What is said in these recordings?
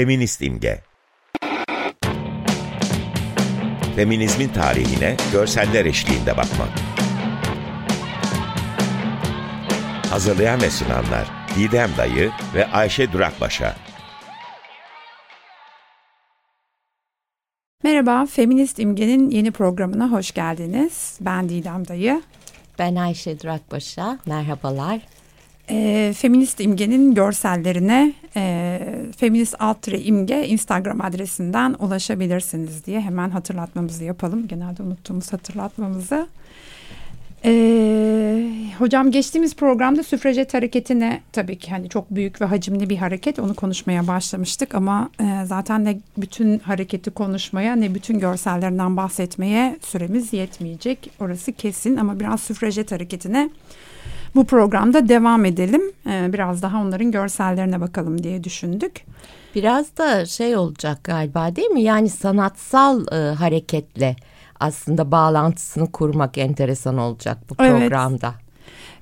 Feminist imge. Feminizmin tarihine görseller eşliğinde bakmak. Hazırlayan ve sunanlar Didem Dayı ve Ayşe Durakbaşa. Merhaba, Feminist İmge'nin yeni programına hoş geldiniz. Ben Didem Dayı. Ben Ayşe Durakbaşa, merhabalar. E, Feminist İmge'nin görsellerine e, Feminist Altre İmge Instagram adresinden ulaşabilirsiniz diye hemen hatırlatmamızı yapalım. Genelde unuttuğumuz hatırlatmamızı. Ee, hocam geçtiğimiz programda süfrajet hareketine tabii ki hani çok büyük ve hacimli bir hareket onu konuşmaya başlamıştık ama e, zaten ne bütün hareketi konuşmaya ne bütün görsellerinden bahsetmeye süremiz yetmeyecek orası kesin ama biraz süfrajet hareketine bu programda devam edelim ee, biraz daha onların görsellerine bakalım diye düşündük. Biraz da şey olacak galiba değil mi yani sanatsal e, hareketle aslında bağlantısını kurmak enteresan olacak bu programda. Evet.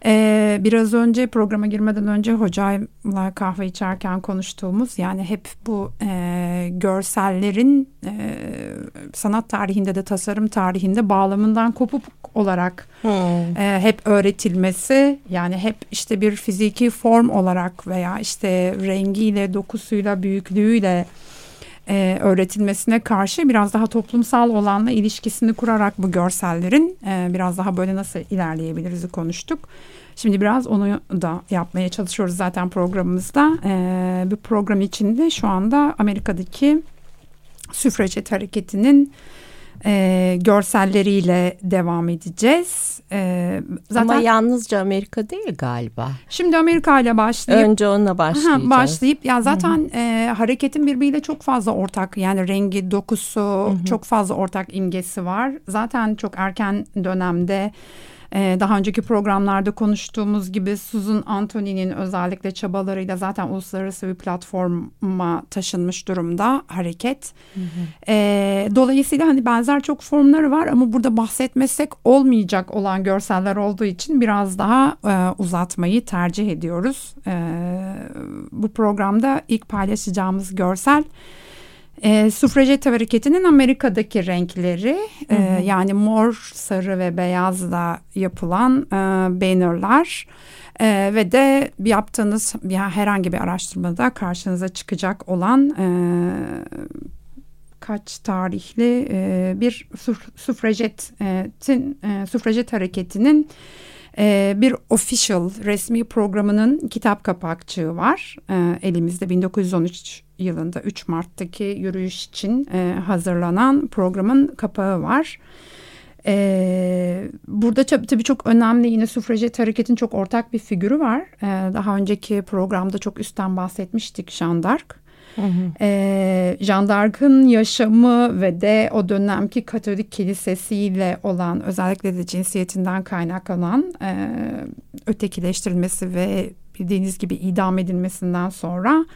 Ee, biraz önce programa girmeden önce hocayla kahve içerken konuştuğumuz yani hep bu e, görsellerin e, sanat tarihinde de tasarım tarihinde bağlamından kopup olarak hmm. e, hep öğretilmesi yani hep işte bir fiziki form olarak veya işte rengiyle dokusuyla büyüklüğüyle e, öğretilmesine karşı biraz daha toplumsal olanla ilişkisini kurarak bu görsellerin e, biraz daha böyle nasıl ilerleyebiliriz konuştuk. Şimdi biraz onu da yapmaya çalışıyoruz zaten programımızda. E, bu program içinde şu anda Amerika'daki süfrajet hareketinin e, görselleriyle devam edeceğiz. E, zaten Ama yalnızca Amerika değil galiba. Şimdi Amerika ile başlayıp önce onunla başlayacağız. Aha, başlayıp ya zaten e, hareketin birbiriyle çok fazla ortak yani rengi, dokusu, Hı-hı. çok fazla ortak imgesi var. Zaten çok erken dönemde ee, daha önceki programlarda konuştuğumuz gibi Susan Anthony'nin özellikle çabalarıyla zaten uluslararası bir platforma taşınmış durumda hareket. Hı hı. Ee, dolayısıyla hani benzer çok formları var ama burada bahsetmesek olmayacak olan görseller olduğu için biraz daha e, uzatmayı tercih ediyoruz. Ee, bu programda ilk paylaşacağımız görsel e, sufrajet hareketinin Amerika'daki renkleri E, yani mor, sarı ve beyazla yapılan e, bannerlar. E, ve de yaptığınız ya herhangi bir araştırmada karşınıza çıkacak olan e, kaç tarihli e, bir sufrajetin e, sufrajet hareketinin e, bir official resmi programının kitap kapakçığı var. E, elimizde 1913 yılında 3 Mart'taki yürüyüş için e, hazırlanan programın kapağı var. Ee, burada tabii, çok önemli yine sufrajet hareketin çok ortak bir figürü var. Ee, daha önceki programda çok üstten bahsetmiştik Jean d'Arc. Hı Ee, Jean d'Arc'ın yaşamı ve de o dönemki Katolik kilisesiyle olan özellikle de cinsiyetinden kaynaklanan e, ötekileştirilmesi ve bildiğiniz gibi idam edilmesinden sonra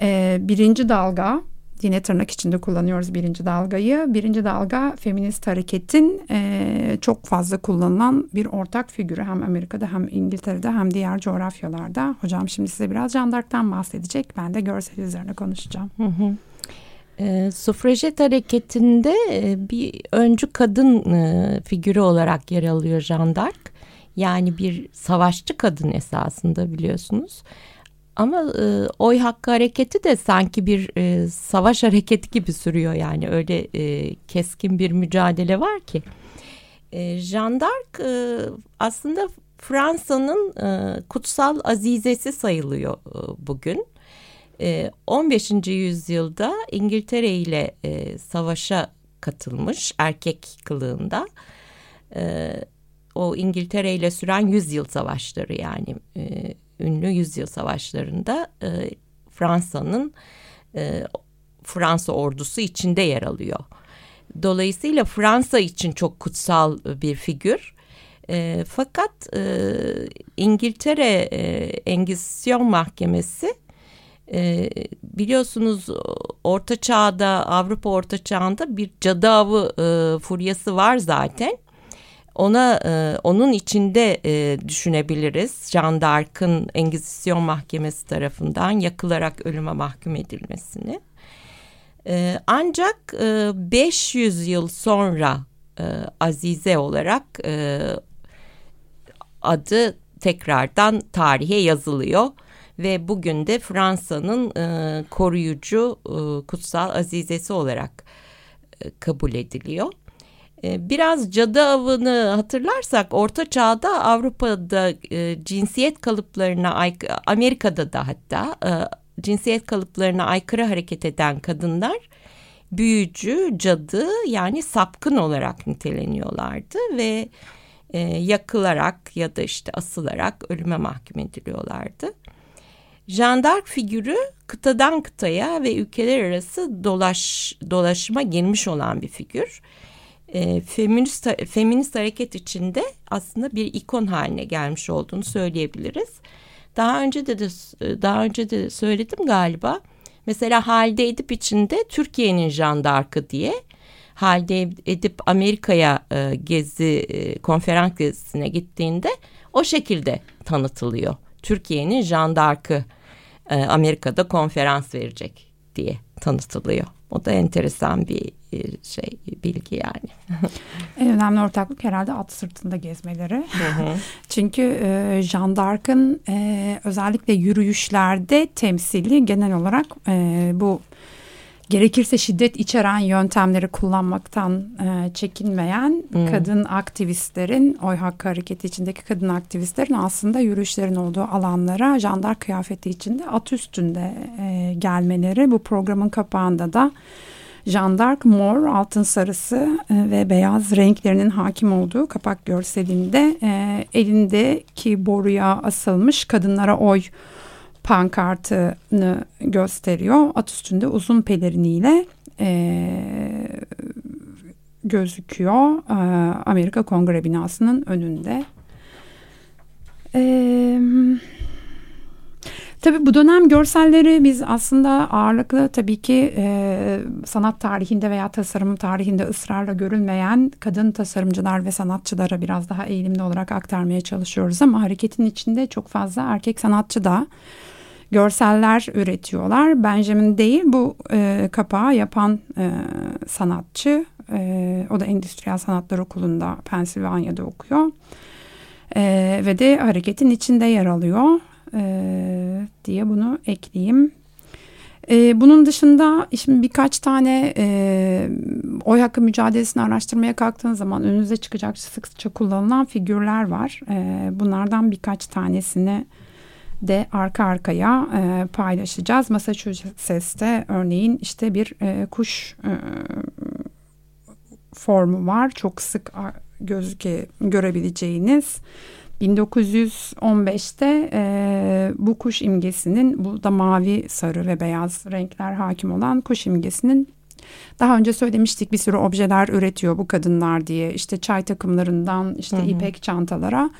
e, birinci dalga yine tırnak içinde kullanıyoruz birinci dalgayı. Birinci dalga feminist hareketin e, çok fazla kullanılan bir ortak figürü hem Amerika'da hem İngiltere'de hem diğer coğrafyalarda. Hocam şimdi size biraz Jean d'Arc'tan bahsedecek. Ben de görsel üzerine konuşacağım. Hı hı. E, sufrajet hareketinde e, bir öncü kadın e, figürü olarak yer alıyor Jean d'Arc. Yani bir savaşçı kadın esasında biliyorsunuz. Ama e, oy hakkı hareketi de sanki bir e, savaş hareketi gibi sürüyor yani öyle e, keskin bir mücadele var ki. E, Jean d'Arc e, aslında Fransa'nın e, kutsal azizesi sayılıyor e, bugün. E, 15. yüzyılda İngiltere ile e, savaşa katılmış erkek kılığında. E, o İngiltere ile süren yüzyıl savaşları yani e, ünlü yüzyıl savaşlarında e, Fransa'nın e, Fransa ordusu içinde yer alıyor. Dolayısıyla Fransa için çok kutsal bir figür. E, fakat e, İngiltere e, Engizisyon Mahkemesi e, biliyorsunuz Orta Çağ'da Avrupa Orta Çağ'ında bir cadı avı e, furyası var zaten ona e, onun içinde e, düşünebiliriz. Jean d'Arc'ın Engizisyon Mahkemesi tarafından yakılarak ölüme mahkum edilmesini. E, ancak e, 500 yıl sonra e, Azize olarak e, adı tekrardan tarihe yazılıyor ve bugün de Fransa'nın e, koruyucu e, kutsal azizesi olarak e, kabul ediliyor. E, biraz cadı avını hatırlarsak Orta Çağ'da Avrupa'da e, cinsiyet kalıplarına Amerika'da da hatta e, cinsiyet kalıplarına aykırı hareket eden kadınlar büyücü, cadı yani sapkın olarak niteleniyorlardı ve e, yakılarak ya da işte asılarak ölüme mahkum ediliyorlardı. Jandark figürü kıtadan kıtaya ve ülkeler arası dolaş, dolaşıma girmiş olan bir figür. E, feminist, feminist hareket içinde aslında bir ikon haline gelmiş olduğunu söyleyebiliriz. Daha önce de, de daha önce de söyledim galiba. Mesela Halide Edip içinde Türkiye'nin jandarkı diye Halide Edip Amerika'ya e, gezi e, konferans gezisine gittiğinde o şekilde tanıtılıyor. Türkiye'nin jandarkı e, Amerika'da konferans verecek diye tanıtılıyor. O da enteresan bir e, şey bilgi yani. en önemli ortaklık herhalde at sırtında gezmeleri. Çünkü e, Jean d'Arc'ın e, özellikle yürüyüşlerde temsili genel olarak e, bu gerekirse şiddet içeren yöntemleri kullanmaktan e, çekinmeyen hmm. kadın aktivistlerin, oy hakkı hareketi içindeki kadın aktivistlerin aslında yürüyüşlerin olduğu alanlara jandar kıyafeti içinde at üstünde e, gelmeleri bu programın kapağında da Jean d'Arc mor, altın sarısı e, ve beyaz renklerinin hakim olduğu kapak görselinde e, elindeki boruya asılmış kadınlara oy pankartını gösteriyor. At üstünde uzun peleriniyle e, gözüküyor Amerika Kongre binasının önünde. Evet. Tabii bu dönem görselleri biz aslında ağırlıklı tabii ki e, sanat tarihinde veya tasarım tarihinde ısrarla görülmeyen kadın tasarımcılar ve sanatçılara biraz daha eğilimli olarak aktarmaya çalışıyoruz ama hareketin içinde çok fazla erkek sanatçı da görseller üretiyorlar. Benjamin değil bu e, kapağı yapan e, sanatçı. E, o da Endüstriyel Sanatlar Okulu'nda Pensilvanya'da okuyor. E, ve de hareketin içinde yer alıyor e, diye bunu ekleyeyim. E, bunun dışında şimdi birkaç tane e, oy hakkı mücadelesini araştırmaya kalktığınız zaman önünüze çıkacak sıkça kullanılan figürler var. E, bunlardan birkaç tanesini de arka arkaya e, paylaşacağız. Massachusetts'te örneğin işte bir e, kuş e, formu var. Çok sık gözüke görebileceğiniz. 1915'te e, bu kuş imgesinin bu da mavi, sarı ve beyaz renkler hakim olan kuş imgesinin daha önce söylemiştik bir sürü objeler üretiyor bu kadınlar diye işte çay takımlarından işte hı hı. ipek çantalara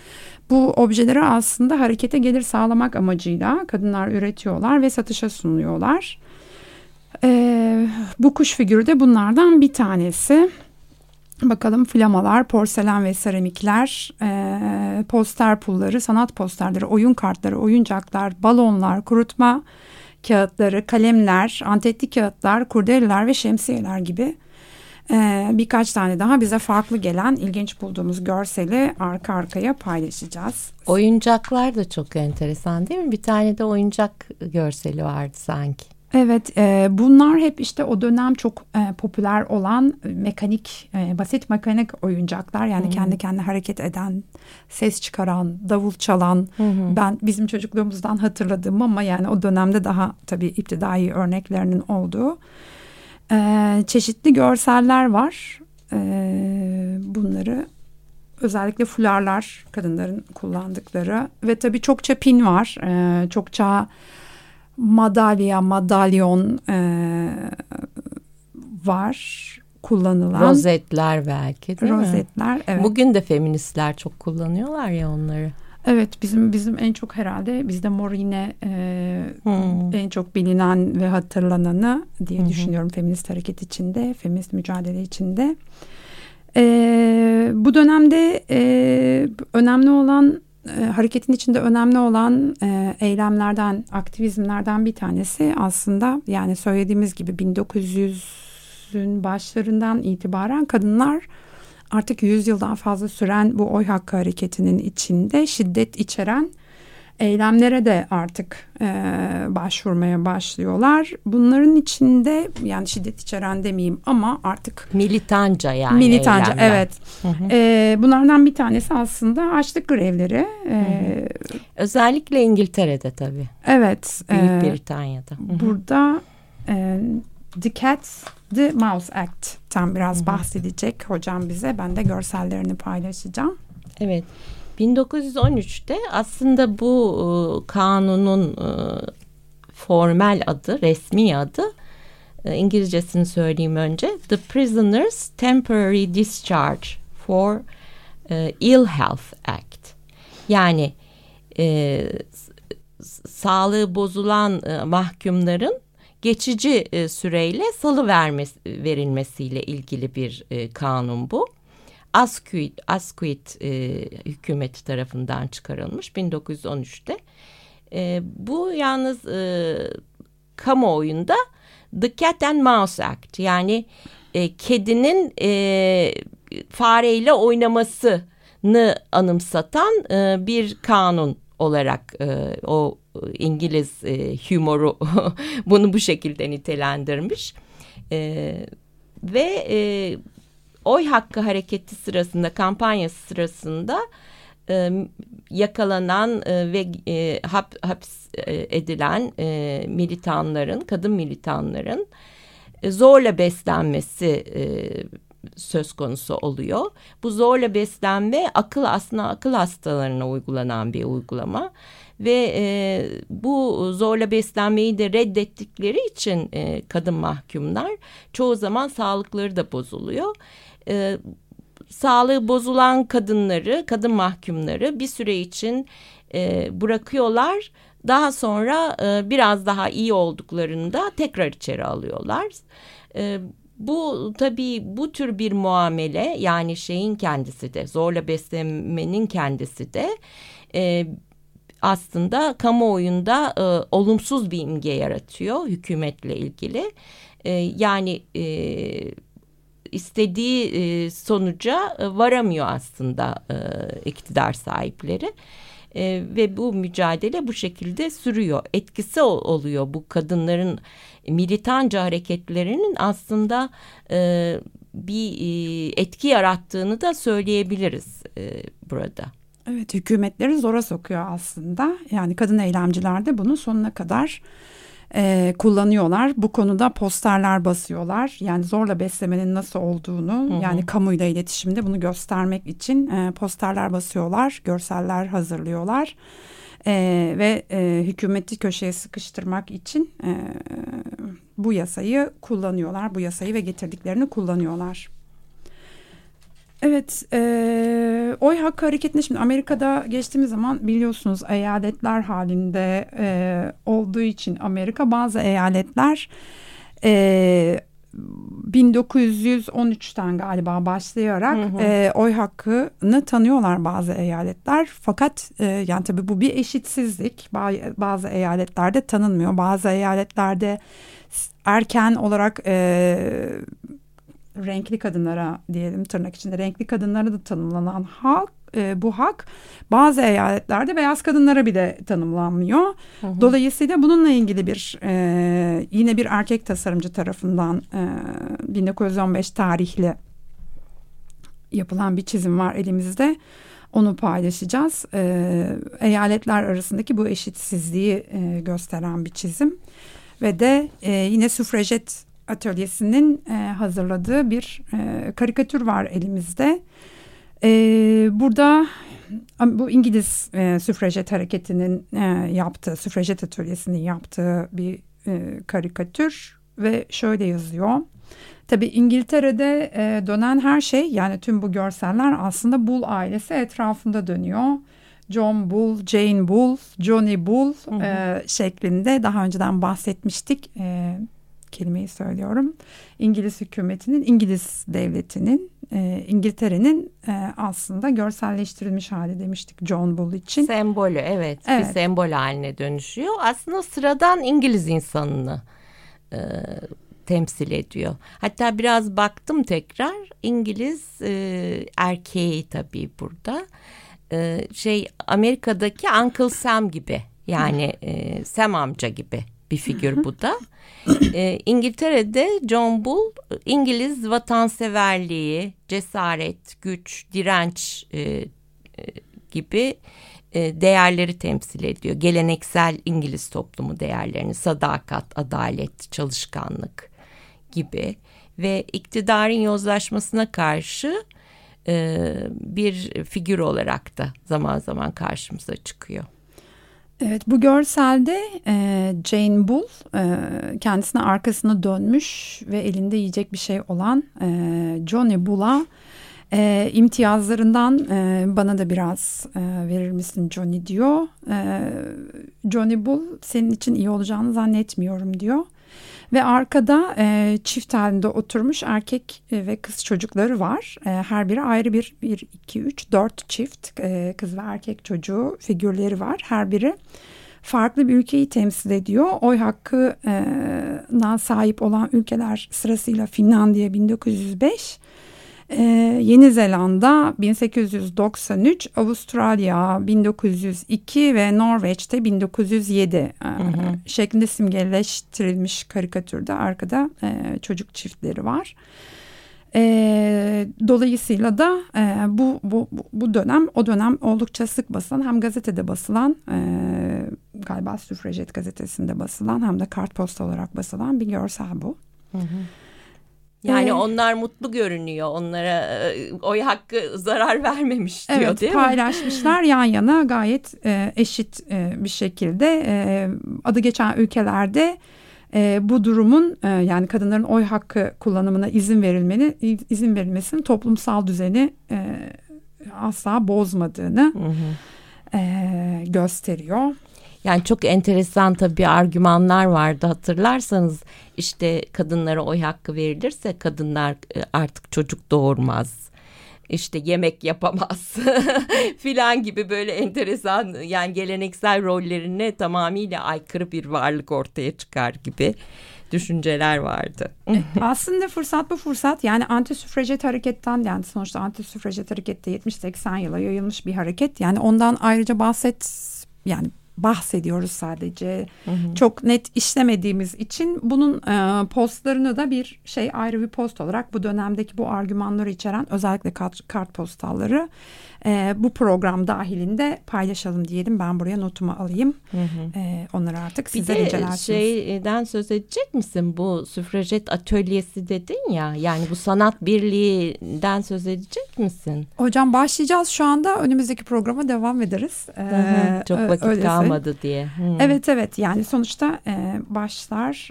bu objeleri aslında harekete gelir sağlamak amacıyla kadınlar üretiyorlar ve satışa sunuyorlar. Ee, bu kuş figürü de bunlardan bir tanesi. Bakalım flamalar, porselen ve seramikler, e, poster pulları, sanat posterleri, oyun kartları, oyuncaklar, balonlar, kurutma kağıtları, kalemler, antetli kağıtlar, kurdeleler ve şemsiyeler gibi e, birkaç tane daha bize farklı gelen ilginç bulduğumuz görseli arka arkaya paylaşacağız. Oyuncaklar da çok enteresan değil mi? Bir tane de oyuncak görseli vardı sanki. Evet e, bunlar hep işte o dönem çok e, popüler olan mekanik e, basit mekanik oyuncaklar yani hı. kendi kendine hareket eden ses çıkaran davul çalan hı. ben bizim çocukluğumuzdan hatırladığım ama yani o dönemde daha tabii iptidai örneklerinin olduğu e, çeşitli görseller var e, bunları özellikle fularlar kadınların kullandıkları ve tabii çokça pin var e, çokça madalya, madalyon e, var kullanılan. Rozetler belki değil Rozetler, mi? evet. Bugün de feministler çok kullanıyorlar ya onları. Evet bizim bizim en çok herhalde bizde Morine e, hmm. en çok bilinen ve hatırlananı diye hmm. düşünüyorum feminist hareket içinde, feminist mücadele içinde. E, bu dönemde e, önemli olan e, hareketin içinde önemli olan e, eylemlerden, aktivizmlerden bir tanesi aslında yani söylediğimiz gibi 1900'ün başlarından itibaren kadınlar artık 100 yıldan fazla süren bu oy hakkı hareketinin içinde şiddet içeren eylemlere de artık e, başvurmaya başlıyorlar. Bunların içinde yani şiddet içeren demeyeyim ama artık militanca yani militanca eylemler. evet. Hı hı. E, bunlardan bir tanesi aslında açlık grevleri. E, Özellikle İngiltere'de tabii. Evet. Büyük e, Britanya'da. Hı hı. Burada e, The Cat The Mouse Act tam biraz hı hı. bahsedecek hocam bize. Ben de görsellerini paylaşacağım. Evet. 1913'te aslında bu e, kanunun e, formel adı, resmi adı e, İngilizcesini söyleyeyim önce. The Prisoners Temporary Discharge for Ill Health Act. Yani e, sağlığı bozulan mahkumların geçici süreyle salı vermesi, verilmesiyle ilgili bir kanun bu. Asquith, Asquith e, hükümeti tarafından çıkarılmış 1913'te. E, bu yalnız e, kamuoyunda The Cat and Mouse Act yani e, kedinin e, fareyle oynamasını anımsatan e, bir kanun olarak e, o İngiliz e, humoru bunu bu şekilde nitelendirmiş. E, ve e, oy hakkı hareketi sırasında kampanyası sırasında e, yakalanan e, ve e, hap, hapis e, edilen e, militanların kadın militanların e, zorla beslenmesi e, söz konusu oluyor. Bu zorla beslenme akıl aslında akıl hastalarına uygulanan bir uygulama ve e, bu zorla beslenmeyi de reddettikleri için e, kadın mahkumlar çoğu zaman sağlıkları da bozuluyor e, sağlığı bozulan kadınları, kadın mahkumları bir süre için e, bırakıyorlar. Daha sonra e, biraz daha iyi olduklarında tekrar içeri alıyorlar. E, bu tabii bu tür bir muamele yani şeyin kendisi de zorla beslemenin kendisi de e, aslında kamuoyunda e, olumsuz bir imge yaratıyor hükümetle ilgili. E, yani e, istediği e, sonuca e, varamıyor aslında e, iktidar sahipleri. E, ve bu mücadele bu şekilde sürüyor. Etkisi oluyor bu kadınların militanca hareketlerinin aslında e, bir e, etki yarattığını da söyleyebiliriz e, burada. Evet hükümetleri zora sokuyor aslında. Yani kadın eylemciler de bunu sonuna kadar e, kullanıyorlar. Bu konuda posterler basıyorlar. Yani zorla beslemenin nasıl olduğunu hı hı. yani kamuyla iletişimde bunu göstermek için e, posterler basıyorlar, görseller hazırlıyorlar. E, ve e, hükümeti köşeye sıkıştırmak için e, bu yasayı kullanıyorlar. Bu yasayı ve getirdiklerini kullanıyorlar. Evet, e, oy hakkı hareketinde şimdi Amerika'da geçtiğimiz zaman biliyorsunuz eyaletler halinde e, olduğu için Amerika bazı eyaletler e, 1913'ten galiba başlayarak hı hı. E, oy hakkını tanıyorlar bazı eyaletler. Fakat e, yani tabii bu bir eşitsizlik. Bazı eyaletlerde tanınmıyor. Bazı eyaletlerde erken olarak e, renkli kadınlara diyelim tırnak içinde renkli kadınlara da tanımlanan hak e, bu hak bazı eyaletlerde beyaz kadınlara bile tanımlanmıyor. Hı hı. Dolayısıyla bununla ilgili bir e, yine bir erkek tasarımcı tarafından e, 1915 tarihli yapılan bir çizim var elimizde. Onu paylaşacağız. E, eyaletler arasındaki bu eşitsizliği e, gösteren bir çizim. Ve de e, yine süfrajet atölyesinin e, hazırladığı bir e, karikatür var elimizde. E, burada bu İngiliz e, süfrajet hareketinin e, yaptığı, süfrajet atölyesinin yaptığı bir e, karikatür ve şöyle yazıyor. Tabii İngiltere'de e, dönen her şey yani tüm bu görseller aslında Bull ailesi etrafında dönüyor. John Bull, Jane Bull, Johnny Bull hı hı. E, şeklinde daha önceden bahsetmiştik. E, kelimeyi söylüyorum. İngiliz hükümetinin, İngiliz devletinin, e, İngiltere'nin e, aslında görselleştirilmiş hali demiştik John Bull için. Sembolü evet, evet. bir sembol haline dönüşüyor. Aslında sıradan İngiliz insanını e, temsil ediyor. Hatta biraz baktım tekrar İngiliz e, erkeği tabii burada. E, şey Amerika'daki Uncle Sam gibi yani e, Sam amca gibi bir figür bu da. E, İngiltere'de John Bull İngiliz vatanseverliği, cesaret, güç, direnç e, e, gibi e, değerleri temsil ediyor. Geleneksel İngiliz toplumu değerlerini, sadakat, adalet, çalışkanlık gibi ve iktidarın yozlaşmasına karşı e, bir figür olarak da zaman zaman karşımıza çıkıyor. Evet bu görselde e, Jane Bull e, kendisine arkasını dönmüş ve elinde yiyecek bir şey olan e, Johnny Bull'a e, imtiyazlarından e, bana da biraz e, verir misin Johnny diyor. E, Johnny Bull senin için iyi olacağını zannetmiyorum diyor. Ve arkada e, çift halinde oturmuş erkek e, ve kız çocukları var. E, her biri ayrı bir, bir, iki, üç, dört çift e, kız ve erkek çocuğu figürleri var. Her biri farklı bir ülkeyi temsil ediyor. Oy hakkına sahip olan ülkeler sırasıyla Finlandiya 1905, ee, Yeni Zelanda 1893, Avustralya 1902 ve Norveç'te 1907 e, hı hı. şeklinde simgeleştirilmiş karikatürde arkada e, çocuk çiftleri var. E, dolayısıyla da e, bu, bu, bu dönem o dönem oldukça sık basılan hem gazetede basılan e, galiba Süfrejet gazetesinde basılan hem de kartposta olarak basılan bir görsel bu. Hı hı. Yani ee, onlar mutlu görünüyor. Onlara e, oy hakkı zarar vermemiş diyor evet, değil mi? Paylaşmışlar yan yana gayet e, eşit e, bir şekilde. E, adı geçen ülkelerde e, bu durumun e, yani kadınların oy hakkı kullanımına izin verilmeni izin verilmesinin toplumsal düzeni e, asla bozmadığını hı hı. E, gösteriyor. Yani çok enteresan tabii argümanlar vardı. Hatırlarsanız işte kadınlara oy hakkı verilirse kadınlar e, artık çocuk doğurmaz. İşte yemek yapamaz filan gibi böyle enteresan yani geleneksel rollerine tamamıyla aykırı bir varlık ortaya çıkar gibi düşünceler vardı. E, aslında fırsat bu fırsat. Yani anti süfrajet hareketten yani sonuçta anti süfrajet harekette 70-80 yıla yayılmış bir hareket. Yani ondan ayrıca bahset yani bahsediyoruz sadece. Hı hı. Çok net işlemediğimiz için bunun e, postlarını da bir şey ayrı bir post olarak bu dönemdeki bu argümanları içeren özellikle kart, kart postalları e, bu program dahilinde paylaşalım diyelim. Ben buraya notumu alayım. Hı hı. E, onları artık sizler incelersiniz. Bir de şeyden söz edecek misin? Bu süfrajet atölyesi dedin ya. Yani bu sanat birliğinden söz edecek misin? Hocam başlayacağız şu anda. Önümüzdeki programa devam ederiz. Hı hı. Ee, Çok vakit öyleyse. Kalmadı diye. Hı. Evet evet yani sonuçta e, başlar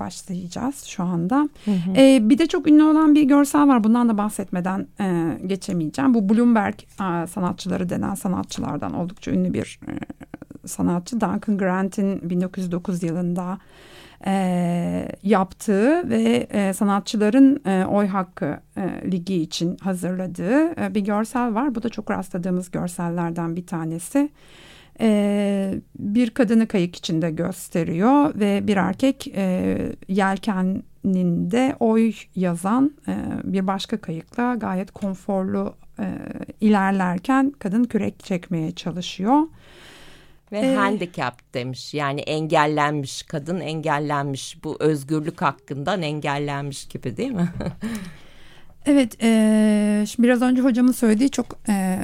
başlayacağız şu anda. Hı hı. Ee, bir de çok ünlü olan bir görsel var. Bundan da bahsetmeden e, geçemeyeceğim. Bu Bloomberg e, sanatçıları denen sanatçılardan oldukça ünlü bir e, sanatçı. Duncan Grant'in 1909 yılında e, yaptığı ve e, sanatçıların e, oy hakkı e, ligi için hazırladığı e, bir görsel var. Bu da çok rastladığımız görsellerden bir tanesi e, bir kadını kayık içinde gösteriyor ve bir erkek e, yelkeninde oy yazan e, bir başka kayıkla gayet konforlu e, ilerlerken kadın kürek çekmeye çalışıyor. Ve ee, handicap demiş yani engellenmiş kadın engellenmiş bu özgürlük hakkından engellenmiş gibi değil mi? evet e, şimdi biraz önce hocamın söylediği çok e,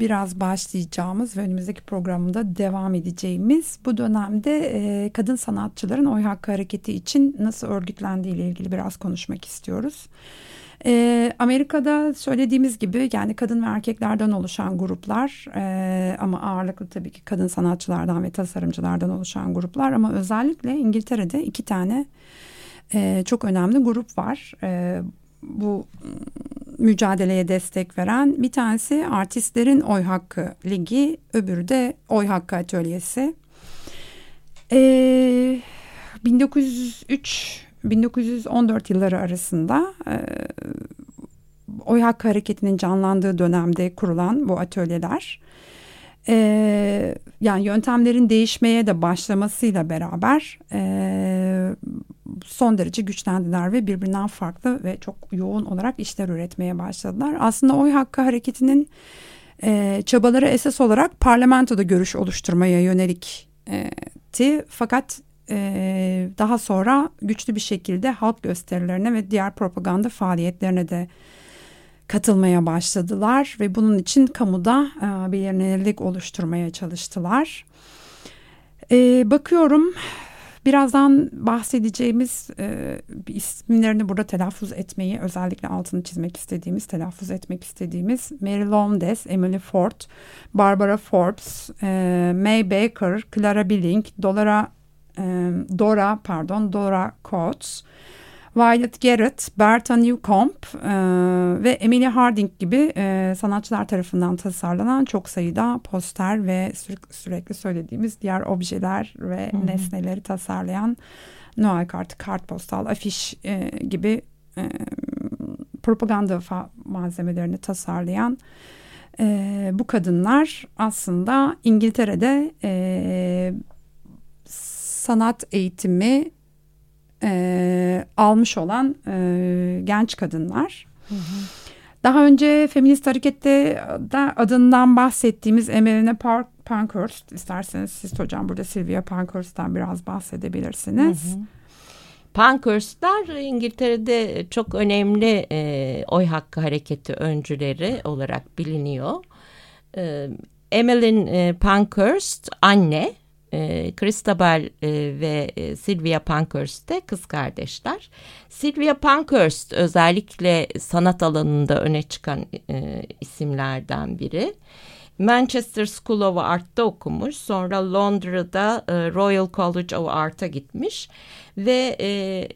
biraz başlayacağımız ve önümüzdeki programda devam edeceğimiz bu dönemde e, kadın sanatçıların oy hakkı hareketi için nasıl örgütlendiği ile ilgili biraz konuşmak istiyoruz. E, Amerika'da söylediğimiz gibi yani kadın ve erkeklerden oluşan gruplar e, ama ağırlıklı tabii ki kadın sanatçılardan ve tasarımcılardan oluşan gruplar ama özellikle İngiltere'de iki tane e, çok önemli grup var. E, bu mücadeleye destek veren bir tanesi Artistlerin Oy Hakkı Ligi, öbürü de Oy Hakkı Atölyesi. E, 1903-1914 yılları arasında e, Oy Hakkı Hareketi'nin canlandığı dönemde kurulan bu atölyeler e, yani yöntemlerin değişmeye de başlamasıyla beraber e, son derece güçlendiler ve birbirinden farklı ve çok yoğun olarak işler üretmeye başladılar. Aslında oy hakkı hareketinin e, çabaları esas olarak parlamentoda görüş oluşturmaya yönelikti. Fakat e, daha sonra güçlü bir şekilde halk gösterilerine ve diğer propaganda faaliyetlerine de katılmaya başladılar ve bunun için kamuda e, bir yenilik oluşturmaya çalıştılar. E, bakıyorum birazdan bahsedeceğimiz e, isimlerini burada telaffuz etmeyi özellikle altını çizmek istediğimiz, telaffuz etmek istediğimiz Mary Lowndes, Emily Ford, Barbara Forbes, e, May Baker, Clara Billing, Dora, Dora pardon Dora Coates, Violet Garrett, Bertha Newcomb e, ve Emily Harding gibi e, sanatçılar tarafından tasarlanan çok sayıda poster ve sürekli, sürekli söylediğimiz diğer objeler ve Hı-hı. nesneleri tasarlayan Noel kartı, kartpostal, afiş e, gibi e, propaganda malzemelerini tasarlayan e, bu kadınlar aslında İngiltere'de e, sanat eğitimi e, almış olan e, genç kadınlar. Hı hı. Daha önce feminist harekette da adından bahsettiğimiz Emeline Park Pankhurst isterseniz siz hocam burada Sylvia Pankhurst'tan biraz bahsedebilirsiniz. Hı hı. Pankhurst'lar İngiltere'de çok önemli e, oy hakkı hareketi öncüleri olarak biliniyor. E, Emmeline e, Pankhurst anne e, Christabel e, ve e, Sylvia Pankhurst de kız kardeşler. Sylvia Pankhurst özellikle sanat alanında öne çıkan e, isimlerden biri. Manchester School of Art'ta okumuş. Sonra Londra'da Royal College of Art'a gitmiş. Ve e,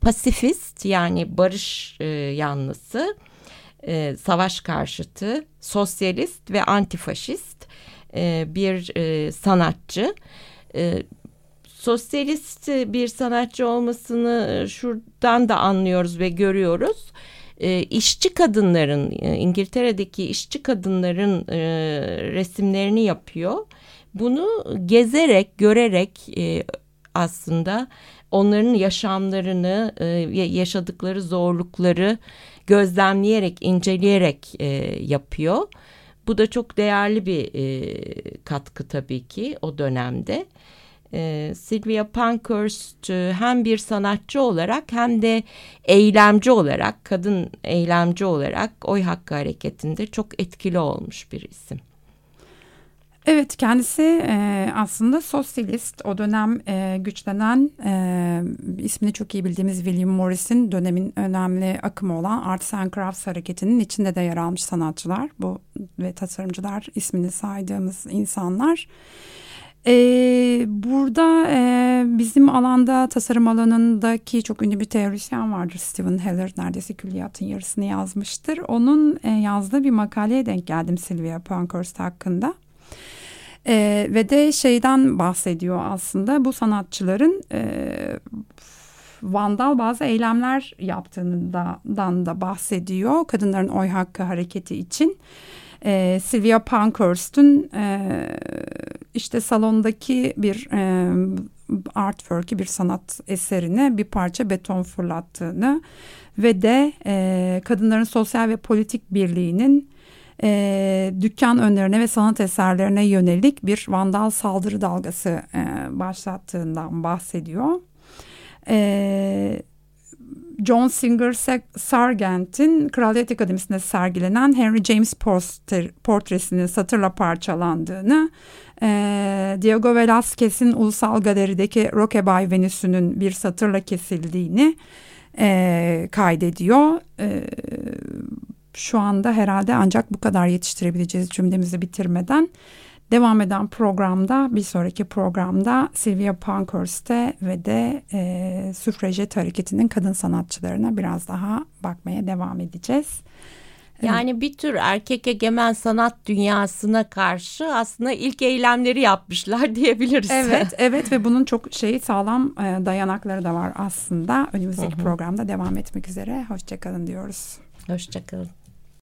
pasifist yani barış yanlısı, savaş karşıtı, sosyalist ve antifaşist e, bir e, sanatçı. E, sosyalist bir sanatçı olmasını şuradan da anlıyoruz ve görüyoruz. E, işçi kadınların, İngiltere'deki işçi kadınların resimlerini yapıyor. Bunu gezerek, görerek aslında onların yaşamlarını, yaşadıkları zorlukları gözlemleyerek, inceleyerek yapıyor. Bu da çok değerli bir e, katkı tabii ki o dönemde. E, Sylvia Pankhurst e, hem bir sanatçı olarak hem de eylemci olarak, kadın eylemci olarak oy hakkı hareketinde çok etkili olmuş bir isim. Evet kendisi e, aslında sosyalist o dönem e, güçlenen e, ismini çok iyi bildiğimiz William Morris'in dönemin önemli akımı olan Arts and Crafts hareketinin içinde de yer almış sanatçılar bu ve tasarımcılar ismini saydığımız insanlar. Ee, burada e, bizim alanda tasarım alanındaki çok ünlü bir teorisyen vardır Stephen Heller neredeyse külliyatın yarısını yazmıştır. Onun e, yazdığı bir makaleye denk geldim Sylvia Pankhurst hakkında. E, ve de şeyden bahsediyor aslında bu sanatçıların e, vandal bazı eylemler yaptığından da bahsediyor kadınların oy hakkı hareketi için. E, Sylvia Pankhurst'un e, işte salondaki bir e, artwork'i bir sanat eserine bir parça beton fırlattığını ve de e, kadınların sosyal ve politik birliğinin e, dükkan önlerine ve sanat eserlerine yönelik bir vandal saldırı dalgası e, başlattığından bahsediyor. E, John Singer Sargent'in Kraliyet Akademisi'nde sergilenen Henry James poster, portresinin satırla parçalandığını, e, Diego Velázquez'in Ulusal Galeri'deki Rockabye Venüsü'nün bir satırla kesildiğini e, kaydediyor. E, şu anda herhalde ancak bu kadar yetiştirebileceğiz cümlemizi bitirmeden. Devam eden programda bir sonraki programda Sylvia Pankhurst'e ve de e, Süfrajet Hareketi'nin kadın sanatçılarına biraz daha bakmaya devam edeceğiz. Yani bir tür erkek egemen sanat dünyasına karşı aslında ilk eylemleri yapmışlar diyebiliriz. Evet, evet ve bunun çok şeyi sağlam e, dayanakları da var aslında. Önümüzdeki programda devam etmek üzere. Hoşçakalın diyoruz. Hoşçakalın.